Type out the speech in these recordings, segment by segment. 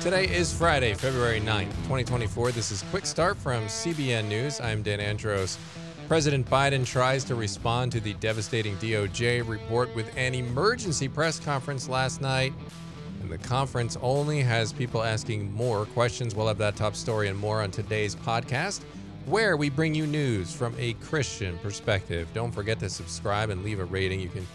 Today is Friday, February 9th, 2024. This is Quick Start from CBN News. I'm Dan Andros. President Biden tries to respond to the devastating DOJ report with an emergency press conference last night. And the conference only has people asking more questions. We'll have that top story and more on today's podcast, where we bring you news from a Christian perspective. Don't forget to subscribe and leave a rating. You can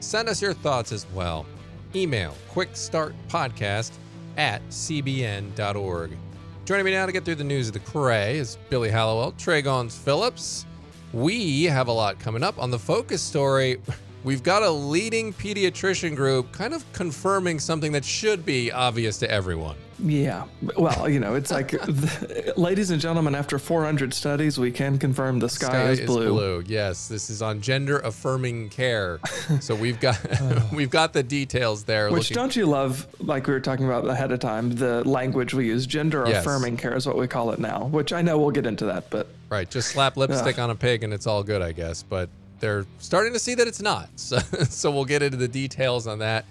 send us your thoughts as well. Email quickstartpodcast at cbn.org. Joining me now to get through the news of the Cray is Billy Hallowell, Tré Goins-Phillips. We have a lot coming up on the focus story. We've got a leading pediatrician group kind of confirming something that should be obvious to everyone. Yeah. Well, you know, it's like, ladies and gentlemen, after 400 studies, we can confirm the sky, Sky is, blue. blue. Yes, this is on gender affirming care. so we've got we've got the details there. Which looking- don't you love, like we were talking about ahead of time, the language we use, gender Yes. affirming care is what we call it now, which I know we'll get into that, but Right, just slap lipstick on a pig and it's all good, I guess. But they're starting to see that it's not. So, so we'll get into the details on that.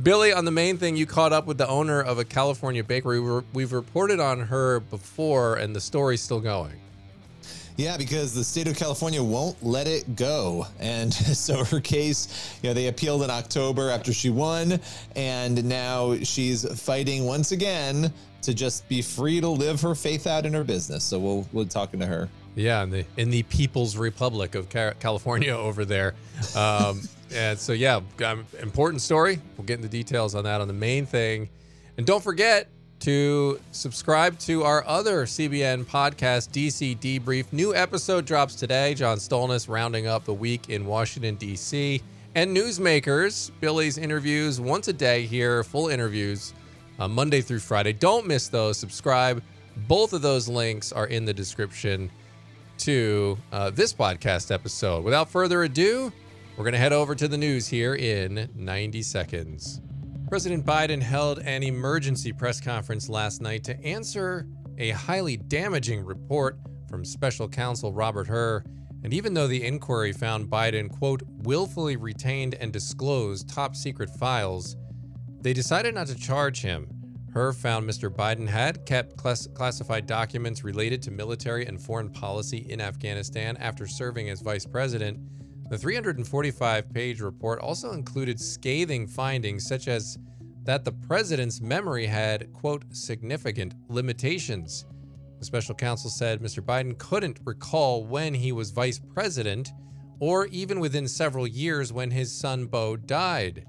Billy, on the main thing, you caught up with the owner of a California bakery. We've reported on her before, and the story's still going. Yeah, because the state of California won't let it go. And so her case, you know, they appealed in October after she won, and now she's fighting once again to just be free to live her faith out in her business. So we'll we'll be talking to her. Yeah, in the in the People's Republic of California over there. Um, and so yeah, um, important story. We'll get into details on that on the main thing, and don't forget to subscribe to our other CBN podcast, DC Debrief. New episode drops today. John Stolnis rounding up the week in Washington D.C. and newsmakers. Billy's interviews once a day here, full interviews, uh, Monday through Friday. Don't miss those. Subscribe. Both of those links are in the description to uh, this podcast episode. Without further ado, we're going to head over to the news here in 90 seconds. President Biden held an emergency press conference last night to answer a highly damaging report from special counsel Robert Hur. And even though the inquiry found Biden, quote, willfully retained and disclosed top secret files, they decided not to charge him. Hur found Mr. Biden had kept class- classified documents related to military and foreign policy in Afghanistan after serving as vice president. The 345 page report also included scathing findings, such as that the president's memory had, quote, significant limitations. The special counsel said Mr. Biden couldn't recall when he was vice president or even within several years when his son Beau died.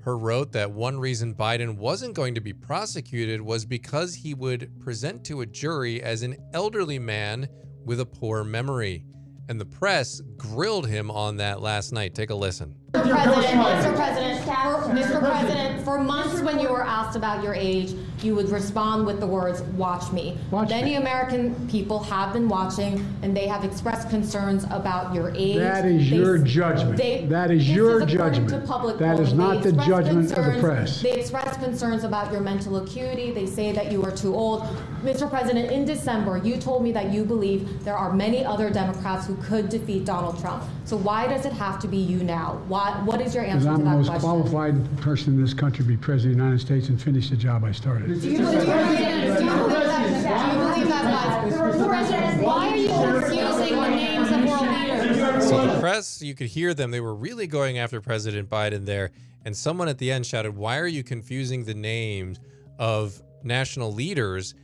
Hur wrote that one reason Biden wasn't going to be prosecuted was because he would present to a jury as an elderly man with a poor memory. And the press grilled him on that last night. Take a listen. Mr. President, Mr. President, for, Mr. President, for months when you were asked about your age, you would respond with the words, watch me. Watch Many me. American people have been watching and they have expressed concerns about your age. That is They- your judgment. they- That is your to judgment. That is not the judgment of the press. They express concerns about your mental acuity. They say that you are too old. Mr. President, in December, you told me that you believe there are many other Democrats who could defeat Donald Trump. So why does it have to be you now? Why, what is your answer Because answer I'm the most question? qualified person in this country to be president of the United States and finish the job I started. Do you believe that? Do you believe that? Do you believe that? Mr. President, why are you confusing the names of world leaders? So the press, you could hear them. They were really going after President Biden there. And someone at the end shouted, Why are you confusing the names of national leaders?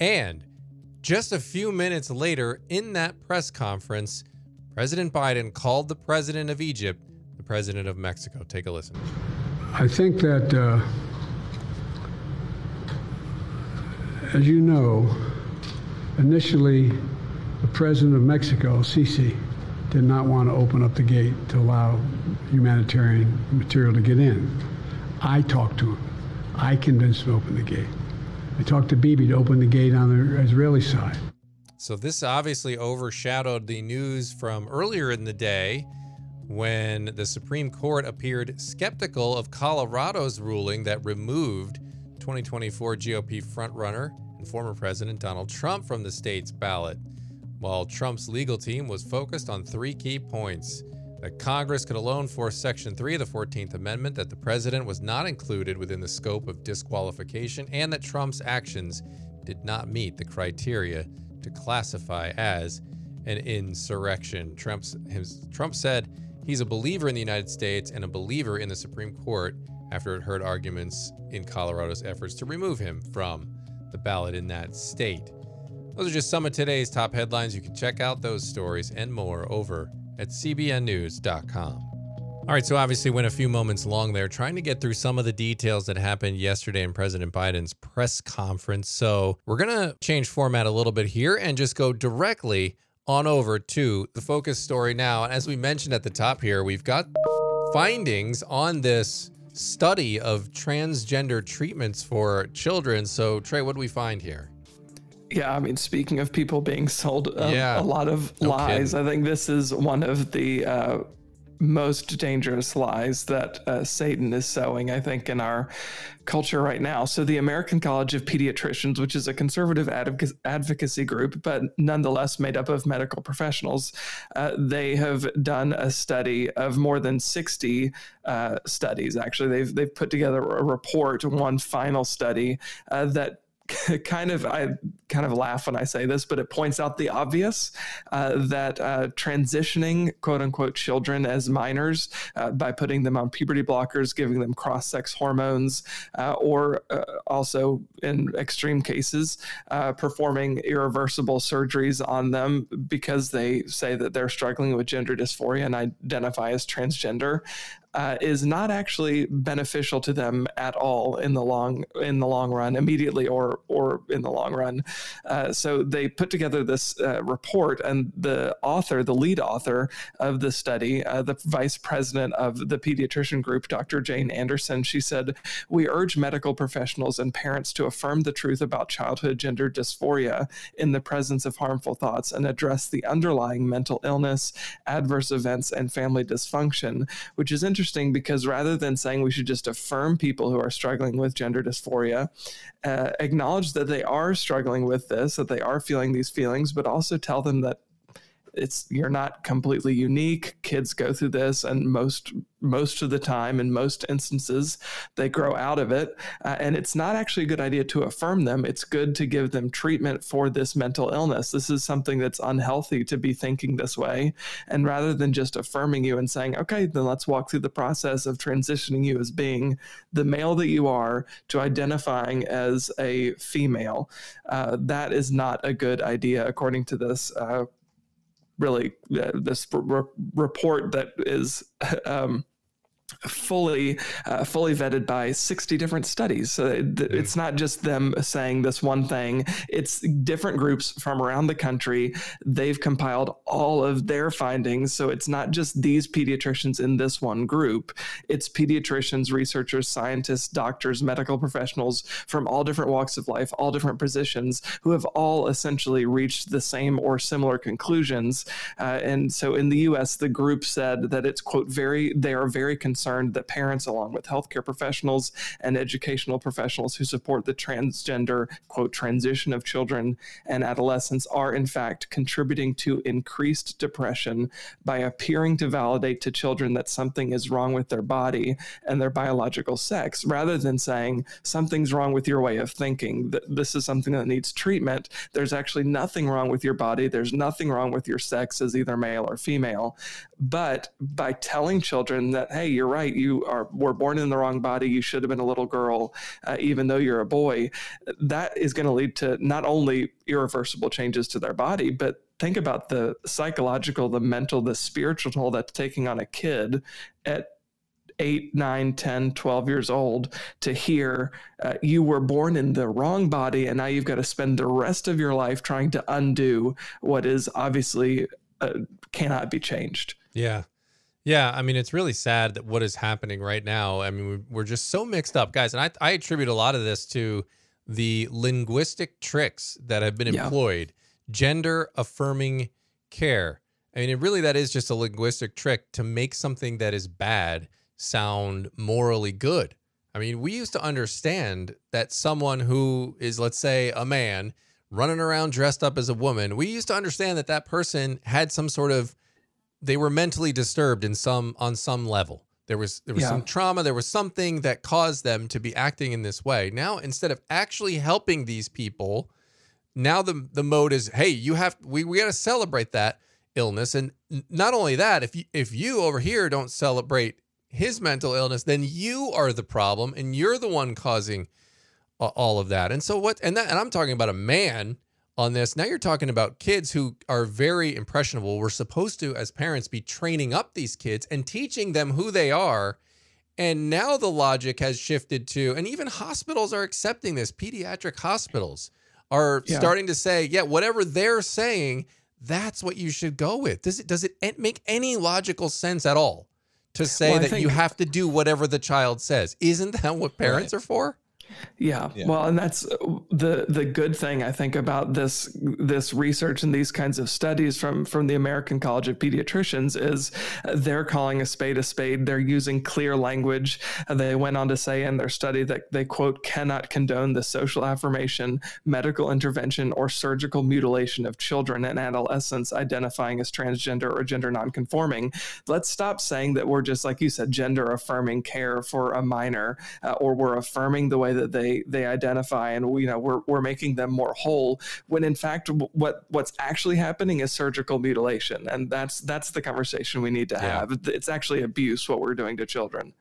And just a few minutes later, in that press conference, President Biden called the president of Egypt the president of Mexico. Take a listen. I think that, uh, as you know, initially, the president of Mexico, Sisi, did not want to open up the gate to allow humanitarian material to get in. I talked to him. I convinced him to open the gate. I talked to Bibi to open the gate on the Israeli side. So this obviously overshadowed the news from earlier in the day when the Supreme Court appeared skeptical of Colorado's ruling that removed 2024 GOP frontrunner and former President Donald Trump from the state's ballot. While Trump's legal team was focused on three key points that Congress could alone force Section 3 of the 14th Amendment, that the president was not included within the scope of disqualification, and that Trump's actions did not meet the criteria to classify as an insurrection. Trump's, his, Trump said he's a believer in the United States and a believer in the Supreme Court after it heard arguments in Colorado's efforts to remove him from the ballot in that state. Those are just some of today's top headlines. You can check out those stories and more over at cbnnews.com. All right, so obviously went a few moments long there trying to get through some of the details that happened yesterday in President Biden's press conference. So we're going to change format a little bit here and just go directly on over to the focus story now. And as we mentioned at the top here, we've got findings on this study of transgender treatments for children. So, Trey, what do we find here? Yeah, I mean, speaking of people being sold a, Yeah. a lot of No lies, kidding. I think this is one of the uh, most dangerous lies that uh, Satan is sowing, I think, in our culture right now. So, the American College of Pediatricians, which is a conservative advoc- advocacy group, but nonetheless made up of medical professionals, uh, they have done a study of more than 60 uh, studies. Actually, they've, they've put together a report, one final study uh, that kind of I kind of laugh when I say this, but it points out the obvious uh, that uh, transitioning quote unquote children as minors uh, by putting them on puberty blockers, giving them cross sex hormones, uh, or uh, also in extreme cases, uh, performing irreversible surgeries on them because they say that they're struggling with gender dysphoria and identify as transgender uh, is not actually beneficial to them at all in the long in the long run, immediately or or in the long run. Uh, so they put together this uh, report, and the author, the lead author of the study, uh, the vice president of the pediatrician group, Dr. Jane Anderson, she said, "We urge medical professionals and parents to affirm the truth about childhood gender dysphoria in the presence of harmful thoughts and address the underlying mental illness, adverse events, and family dysfunction." Which is interesting because rather than saying we should just affirm people who are struggling with gender dysphoria, uh, acknowledge that they are struggling with this, that they are feeling these feelings, but also tell them that it's you're not completely unique. Kids go through this and most most of the time in most instances they grow out of it. Uh, and it's not actually a good idea to affirm them. It's good to give them treatment for this mental illness. This is something that's unhealthy to be thinking this way. And rather than just affirming you and saying okay then let's walk through the process of transitioning you as being the male that you are to identifying as a female uh, that is not a good idea according to this uh, really uh, this r- report that is um, fully uh, fully vetted by 60 different studies. So it's not just them saying this one thing. It's different groups from around the country. They've compiled all of their findings. So it's not just these pediatricians in this one group. It's pediatricians researchers scientists doctors medical professionals from all different walks of life all different positions who have all essentially reached the same or similar conclusions. Uh, and so in the us the group said that it's quote very they are very concerned that parents along with healthcare professionals and educational professionals who support the transgender quote transition of children and adolescents are in fact contributing to increased depression by appearing to validate to children that something is wrong with their body and their biological sex rather than saying something's wrong with your way of thinking that this is something that needs treatment. There's actually nothing wrong with your body. There's nothing wrong with your sex as either male or female. But by telling children that hey you're right you are were born in the wrong body you should have been a little girl uh, even though you're a boy that is going to lead to not only irreversible changes to their body but think about the psychological the mental the spiritual toll that's taking on a kid at 8 9 10 12 years old to hear uh, you were born in the wrong body and now you've got to spend the rest of your life trying to undo what is obviously uh, cannot be changed Yeah. Yeah. I mean, it's really sad that what is happening right now. I mean, we- we're just so mixed up, guys. And I, I attribute a lot of this to the linguistic tricks that have been Yeah. employed, gender affirming care. I mean, it really that is just a linguistic trick to make something that is bad sound morally good. I mean, we used to understand that someone who is, let's say, a man running around dressed up as a woman, we used to understand that that person had some sort of they were mentally disturbed in some on some level. There was there was Yeah. some trauma. There was something that caused them to be acting in this way. Now, instead of actually helping these people, now the the mode is, hey, you have we we got to celebrate that illness, and not only that, if you if you over here don't celebrate his mental illness, then you are the problem, and you're the one causing all of that. And so what? And that and I'm talking about a man on this. Now you're talking about kids who are very impressionable. We're supposed to, as parents, be training up these kids and teaching them who they are. And now the logic has shifted to, and even hospitals are accepting this. Pediatric hospitals are Yeah. starting to say, yeah, whatever they're saying, that's what you should go with. Does it does it make any logical sense at all to say Well, that you have to do whatever the child says? Isn't that what parents are for? Yeah. Yeah. Well, and that's uh, the the good thing I think about this this research and these kinds of studies from from the American College of Pediatricians is uh, they're calling a spade a spade. They're using clear language. Uh, They went on to say in their study that they quote cannot condone the social affirmation, medical intervention, or surgical mutilation of children and adolescents identifying as transgender or gender nonconforming. Let's stop saying that we're just like you said, gender affirming care for a minor, uh, or we're affirming the way that they they identify, and we, you know we're we're making them more whole. When in fact, what what's actually happening is surgical mutilation, and that's that's the conversation we need to Yeah. have. It's actually abuse what we're doing to children.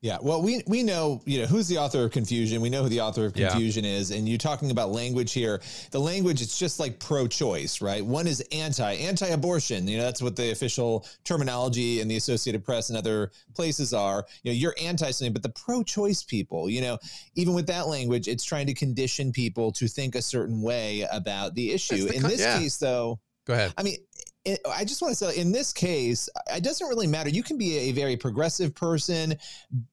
Yeah, well, we we know you know who's the author of confusion. We know who the author of Yeah. confusion is, and you're talking about language here. The language it's just like pro-choice, right? One is anti anti-abortion. You know that's what the official terminology in the Associated Press and other places are. You know, you're anti something, but the pro-choice people, you know, even with that language, it's trying to condition people to think a certain way about the issue. the in co- this yeah. case, though, Go ahead. I mean, it, I just want to say, in this case, it doesn't really matter. You can be a very progressive person.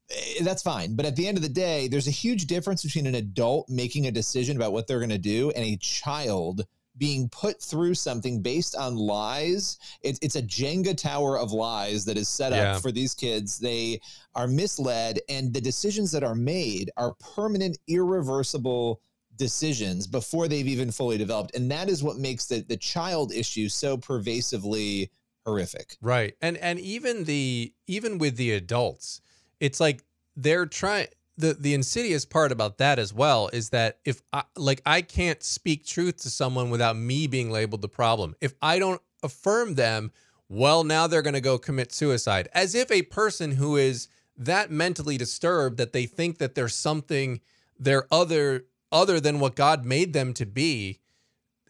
eh, That's fine. But at the end of the day, there's a huge difference between an adult making a decision about what they're going to do and a child being put through something based on lies. It, it's a Jenga tower of lies that is set up Yeah. for these kids. They are misled, and the decisions that are made are permanent, irreversible decisions before they've even fully developed. And that is what makes the, the child issue so pervasively horrific. Right. And and even the even with the adults, it's like they're trying the the insidious part about that as well is that if I like I can't speak truth to someone without me being labeled the problem. If I don't affirm them, well now they're going to go commit suicide. As if a person who is that mentally disturbed that they think that there's something they're other other than what God made them to be,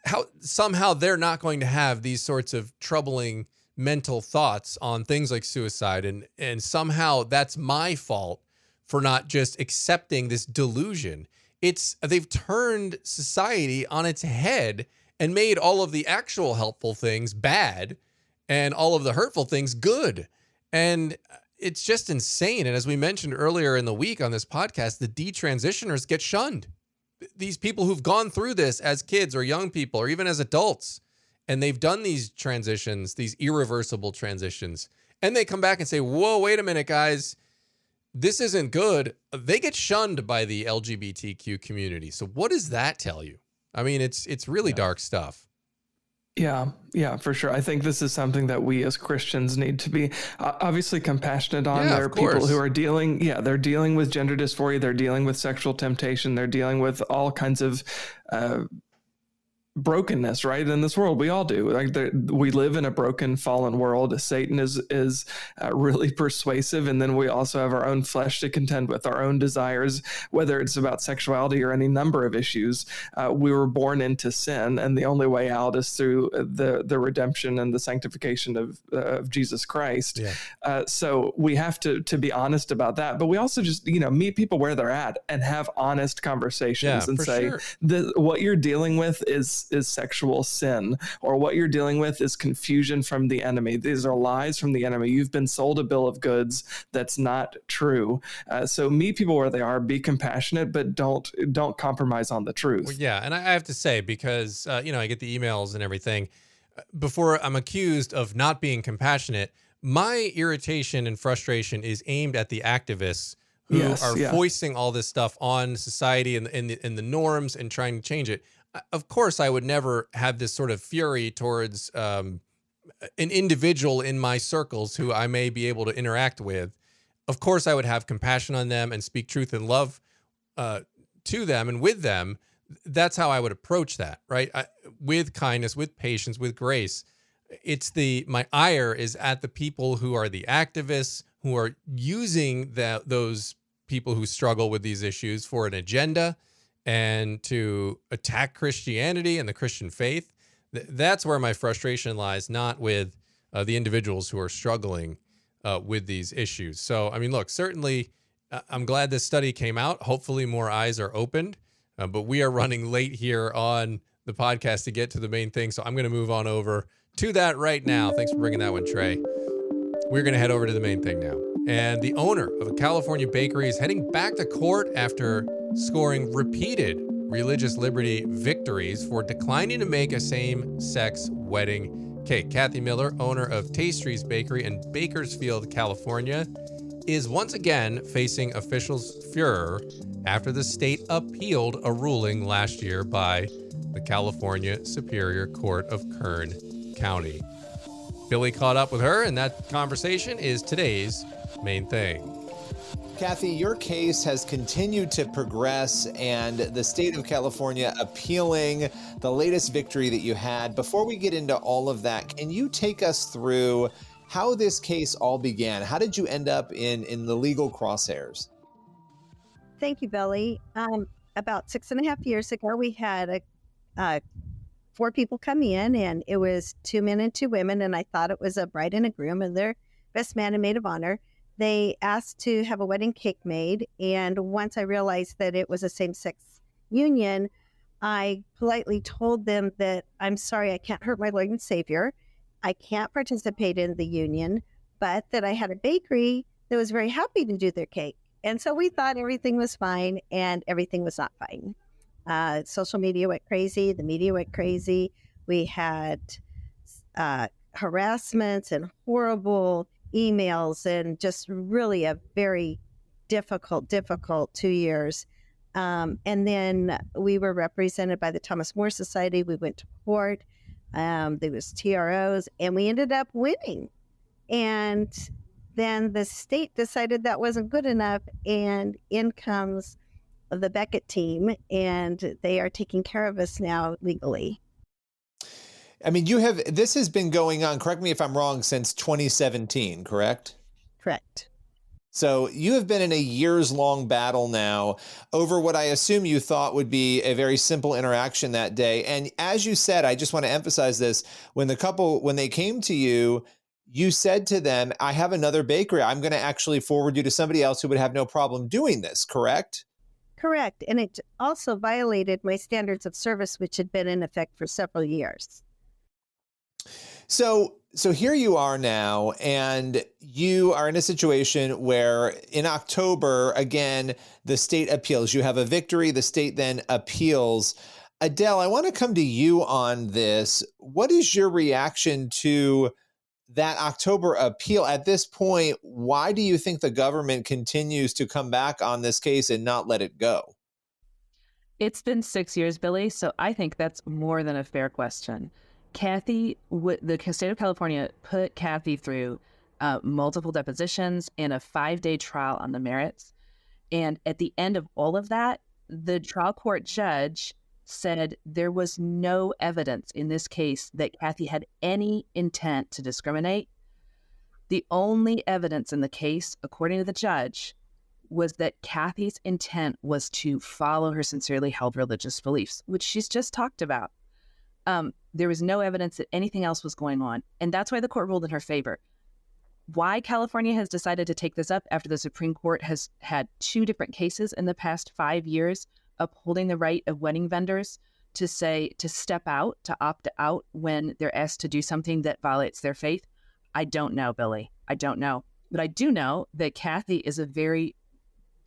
how somehow they're not going to have these sorts of troubling mental thoughts on things like suicide. And and somehow that's my fault for not just accepting this delusion. It's they've turned society on its head and made all of the actual helpful things bad and all of the hurtful things good. And it's just insane. And as we mentioned earlier in the week on this podcast the detransitioners get shunned these people who've gone through this as kids or young people or even as adults and they've done these transitions these irreversible transitions and they come back and say whoa wait a minute guys. This isn't good. They get shunned by the lgbtq community. So what does that tell you? I mean it's it's really dark stuff Yeah, yeah, for sure. I think this is something that we as Christians need to be uh, obviously compassionate on. Yeah, there are people who are dealing, yeah, they're dealing with gender dysphoria, they're dealing with sexual temptation, they're dealing with all kinds of uh, brokenness, right? In this world, we all do. Like we live in a broken, fallen world. Satan is is uh, really persuasive, and then we also have our own flesh to contend with, our own desires, whether it's about sexuality or any number of issues. Uh, we were born into sin, and the only way out is through the the redemption and the sanctification of uh, of Jesus Christ. Yeah. Uh, so we have to to be honest about that, but we also just you know meet people where they're at and have honest conversations Yeah, and say sure. the, what you're dealing with is is sexual sin or what you're dealing with is confusion from the enemy these are lies from the enemy you've been sold a bill of goods that's not true uh, so meet people where they are be compassionate but don't don't compromise on the truth Well, yeah, and I have to say because uh, you know I get the emails and everything. uh, Before I'm accused of not being compassionate, my irritation and frustration is aimed at the activists who Yes, are yeah. foisting all this stuff on society and, and, the, and the norms and trying to change it. Of course, I would never have this sort of fury towards um, an individual in my circles who I may be able to interact with, of course I would have compassion on them and speak truth and love uh, to them and with them. That's how I would approach that, right? I, with kindness, with patience, with grace. It's the my ire is at the people who are the activists who are using that those people who struggle with these issues for an agenda and to attack Christianity and the Christian faith th- that's where my frustration lies, not with uh, the individuals who are struggling uh, with these issues. So, I mean, look, certainly uh, I'm glad this study came out. Hopefully, more eyes are opened, uh, but we are running late here on the podcast to get to the main thing. So, I'm going to move on over to that right now. Thanks for bringing that one, Trey. We're going to head over to the main thing now. And the owner of a California bakery is heading back to court after scoring repeated religious liberty victories for declining to make a same sex wedding cake. Kathy Miller, owner of Tastries Bakery in Bakersfield, California, is once again facing officials' furor after the state appealed a ruling last year by the California Superior Court of Kern County. Billy caught up with her, and that conversation is today's main thing. Kathy, your case has continued to progress, and the state of California appealing the latest victory that you had. Before we get into all of that, can you take us through how this case all began? How did you end up in, in the legal crosshairs? Thank you, Billy. Um, about six and a half years ago, we had a, uh, four people come in, and it was two men and two women, and I thought it was a bride and a groom, and their best man and maid of honor they asked to have a wedding cake made. And once I realized that it was a same sex union, I politely told them that I'm sorry, I can't hurt my Lord and Savior. I can't participate in the union, but that I had a bakery that was very happy to do their cake. And so we thought everything was fine, and everything was not fine. Uh, social media went crazy, the media went crazy. We had uh, harassments and horrible emails and just really a very difficult, difficult two years. Um, and then we were represented by the Thomas More Society. We went to court. Um, there was TROs, and we ended up winning. And then the state decided that wasn't good enough, and in comes the Becket team, and they are taking care of us now legally. I mean, you have this has been going on, correct me if I'm wrong, since 2017, correct? Correct. So you have been in a years long battle now over what I assume you thought would be a very simple interaction that day. And as you said, I just want to emphasize this when the couple, when they came to you, you said to them, I have another bakery. I'm going to actually forward you to somebody else who would have no problem doing this, correct? Correct. And it also violated my standards of service, which had been in effect for several years. So so here you are now and you are in a situation where in October again the state appeals you have a victory the state then appeals Adele I want to come to you on this what is your reaction to that October appeal at this point why do you think the government continues to come back on this case and not let it go It's been 6 years Billy so I think that's more than a fair question Kathy, the state of California put Kathy through uh, multiple depositions and a five day trial on the merits. And at the end of all of that, the trial court judge said there was no evidence in this case that Kathy had any intent to discriminate. The only evidence in the case, according to the judge, was that Kathy's intent was to follow her sincerely held religious beliefs, which she's just talked about. Um, there was no evidence that anything else was going on. And that's why the court ruled in her favor. Why California has decided to take this up after the Supreme Court has had two different cases in the past five years upholding the right of wedding vendors to say to step out, to opt out when they're asked to do something that violates their faith. I don't know, Billy. I don't know. But I do know that Kathy is a very,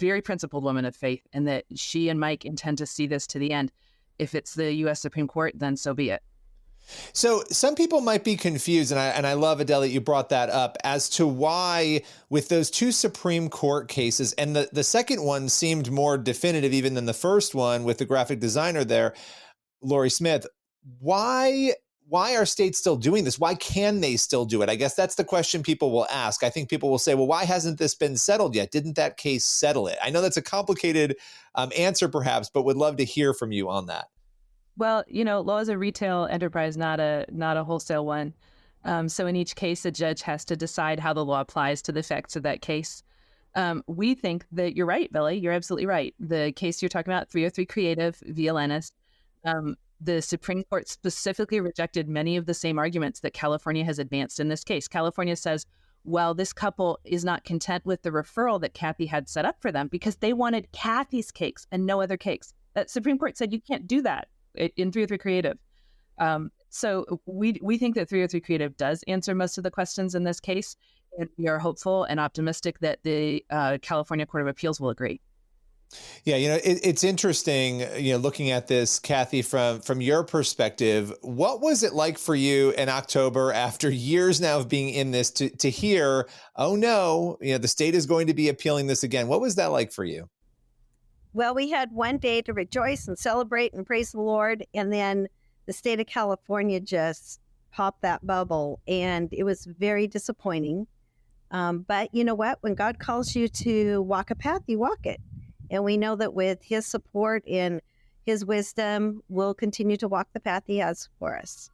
very principled woman of faith and that she and Mike intend to see this to the end. If it's the U.S. Supreme Court, then so be it. So some people might be confused, and I and I love Adele that you brought that up as to why with those two Supreme Court cases, and the, the second one seemed more definitive even than the first one with the graphic designer there, Lorie Smith. Why why are states still doing this? Why can they still do it? I guess that's the question people will ask. I think people will say, well, why hasn't this been settled yet? Didn't that case settle it? I know that's a complicated um, answer, perhaps, but would love to hear from you on that. Well, you know, law is a retail enterprise, not a not a wholesale one. Um, so in each case, a judge has to decide how the law applies to the facts of that case. Um, we think that you're right, Billy. You're absolutely right. The case you're talking about, 303 Creative v. Elenis, um, the Supreme Court specifically rejected many of the same arguments that California has advanced in this case. California says, well, this couple is not content with the referral that Kathy had set up for them because they wanted Kathy's cakes and no other cakes. That Supreme Court said you can't do that in 303 Creative. Um, so we we think that 303 Creative does answer most of the questions in this case, and we are hopeful and optimistic that the uh, California Court of Appeals will agree. Yeah, you know, it, it's interesting, you know, looking at this, Kathy, from from your perspective. What was it like for you in October, after years now of being in this, to to hear, oh no, you know, the state is going to be appealing this again? What was that like for you? Well, we had one day to rejoice and celebrate and praise the Lord, and then the state of California just popped that bubble, and it was very disappointing. Um, but you know what? When God calls you to walk a path, you walk it. And we know that with his support and his wisdom, we'll continue to walk the path he has for us.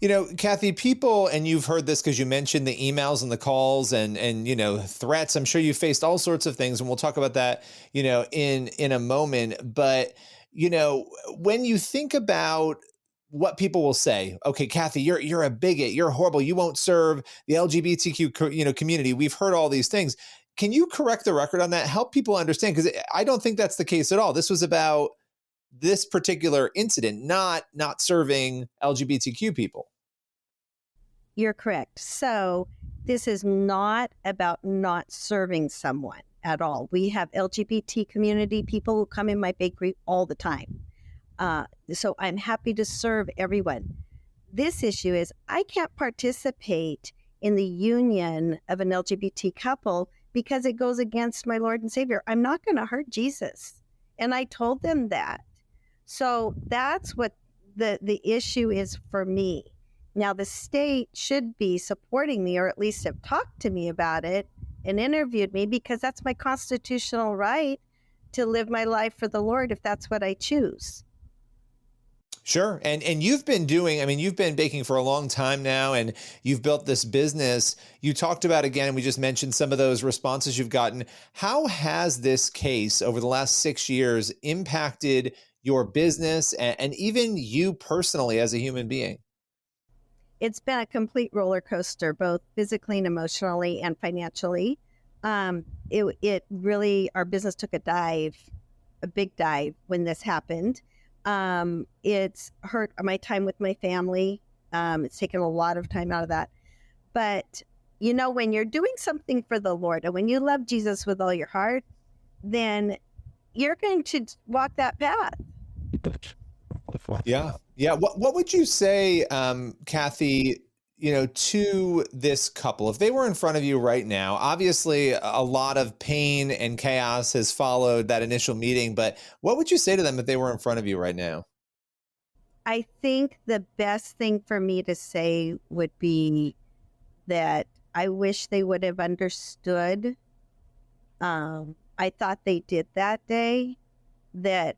You know, Kathy, people, and you've heard this because you mentioned the emails and the calls and and you know threats. I'm sure you faced all sorts of things, and we'll talk about that, you know, in in a moment. But you know, when you think about what people will say, okay, Kathy, you're you're a bigot, you're horrible, you won't serve the LGBTQ you know community. We've heard all these things. Can you correct the record on that? Help people understand because I don't think that's the case at all. This was about this particular incident, not not serving LGBTQ people. You're correct. So this is not about not serving someone at all. We have LGBT community people who come in my bakery all the time. Uh, so I'm happy to serve everyone. This issue is I can't participate in the union of an LGBT couple because it goes against my Lord and Savior. I'm not going to hurt Jesus. And I told them that. So that's what the, the issue is for me. Now, the state should be supporting me or at least have talked to me about it and interviewed me because that's my constitutional right to live my life for the Lord if that's what I choose. Sure. And and you've been doing, I mean, you've been baking for a long time now and you've built this business. You talked about again, we just mentioned some of those responses you've gotten. How has this case over the last 6 years impacted your business and, and even you personally as a human being? It's been a complete roller coaster, both physically and emotionally and financially. Um, it, it really, our business took a dive, a big dive when this happened. Um, it's hurt my time with my family. Um, it's taken a lot of time out of that. But, you know, when you're doing something for the Lord and when you love Jesus with all your heart, then you're going to walk that path. Yeah. Yeah. What, what would you say, um, Kathy, you know, to this couple, if they were in front of you right now, obviously a lot of pain and chaos has followed that initial meeting, but what would you say to them if they were in front of you right now? I think the best thing for me to say would be that I wish they would have understood. Um, I thought they did that day, that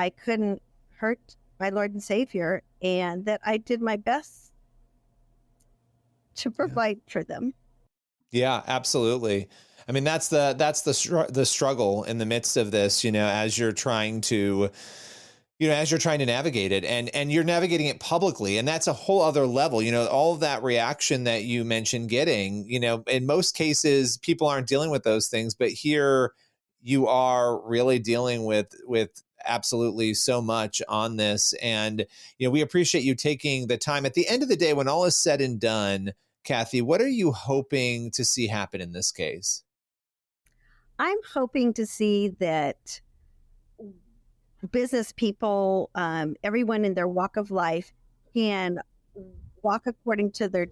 I couldn't hurt my Lord and Savior, and that I did my best to provide yeah. for them. Yeah, absolutely. I mean, that's the that's the str- the struggle in the midst of this. You know, as you're trying to, you know, as you're trying to navigate it, and and you're navigating it publicly, and that's a whole other level. You know, all of that reaction that you mentioned getting. You know, in most cases, people aren't dealing with those things, but here you are really dealing with with absolutely so much on this and you know we appreciate you taking the time at the end of the day when all is said and done Kathy, what are you hoping to see happen in this case? I'm hoping to see that business people, um, everyone in their walk of life, can walk according to their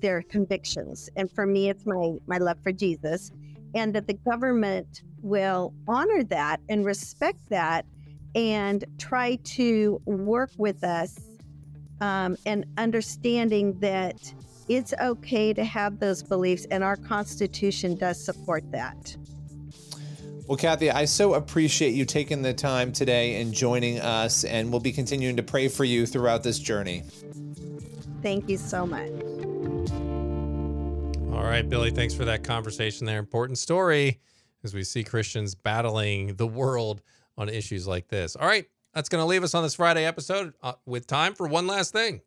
their convictions. And for me, it's my my love for Jesus, and that the government will honor that and respect that, and try to work with us um, and understanding that it's okay to have those beliefs, and our Constitution does support that. Well, Kathy, I so appreciate you taking the time today and joining us, and we'll be continuing to pray for you throughout this journey. Thank you so much. All right, Billy, thanks for that conversation there. Important story as we see Christians battling the world on issues like this. All right, that's going to leave us on this Friday episode uh, with time for one last thing.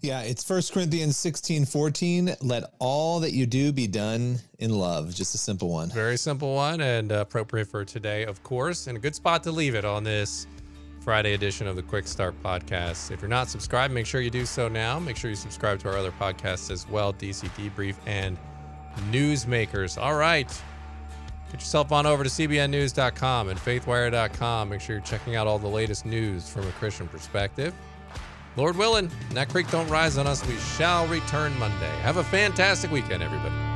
Yeah, it's 1 Corinthians 16 14. Let all that you do be done in love. Just a simple one. Very simple one and appropriate for today, of course, and a good spot to leave it on this Friday edition of the Quick Start Podcast. If you're not subscribed, make sure you do so now. Make sure you subscribe to our other podcasts as well DC Debrief and Newsmakers. All right. Get yourself on over to cbnnews.com and faithwire.com. Make sure you're checking out all the latest news from a Christian perspective. Lord willing, that creek don't rise on us, we shall return Monday. Have a fantastic weekend, everybody.